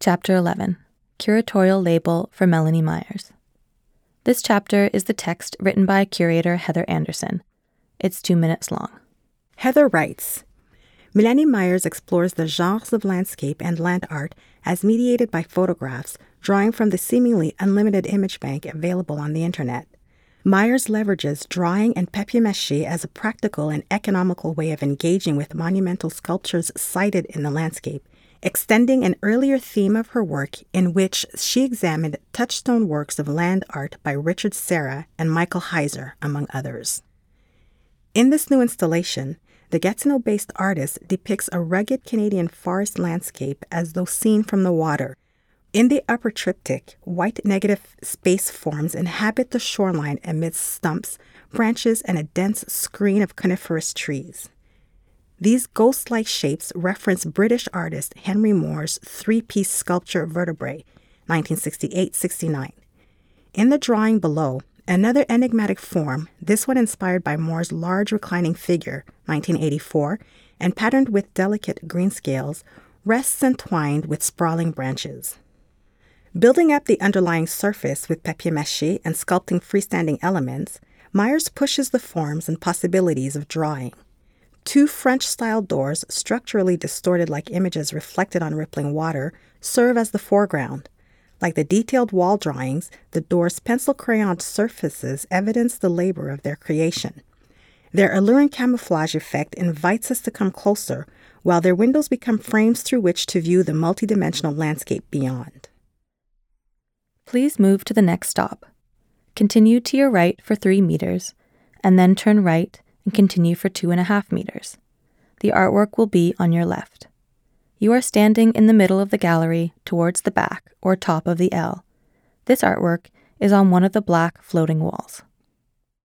Chapter 11 Curatorial Label for Melanie Myers. This chapter is the text written by curator Heather Anderson. It's two minutes long. Heather writes Melanie Myers explores the genres of landscape and land art as mediated by photographs, drawing from the seemingly unlimited image bank available on the internet. Myers leverages drawing and papier mache as a practical and economical way of engaging with monumental sculptures sited in the landscape extending an earlier theme of her work in which she examined touchstone works of land art by Richard Serra and Michael Heizer, among others. In this new installation, the Gatineau based artist depicts a rugged Canadian forest landscape as though seen from the water. In the upper triptych, white negative space forms inhabit the shoreline amidst stumps, branches, and a dense screen of coniferous trees. These ghost like shapes reference British artist Henry Moore's three piece sculpture Vertebrae, 1968 69. In the drawing below, another enigmatic form, this one inspired by Moore's large reclining figure, 1984, and patterned with delicate green scales, rests entwined with sprawling branches. Building up the underlying surface with papier mache and sculpting freestanding elements, Myers pushes the forms and possibilities of drawing. Two French style doors, structurally distorted like images reflected on rippling water, serve as the foreground. Like the detailed wall drawings, the doors' pencil crayon surfaces evidence the labor of their creation. Their alluring camouflage effect invites us to come closer, while their windows become frames through which to view the multidimensional landscape beyond. Please move to the next stop. Continue to your right for three meters, and then turn right and continue for two and a half meters. The artwork will be on your left. You are standing in the middle of the gallery towards the back or top of the L. This artwork is on one of the black floating walls.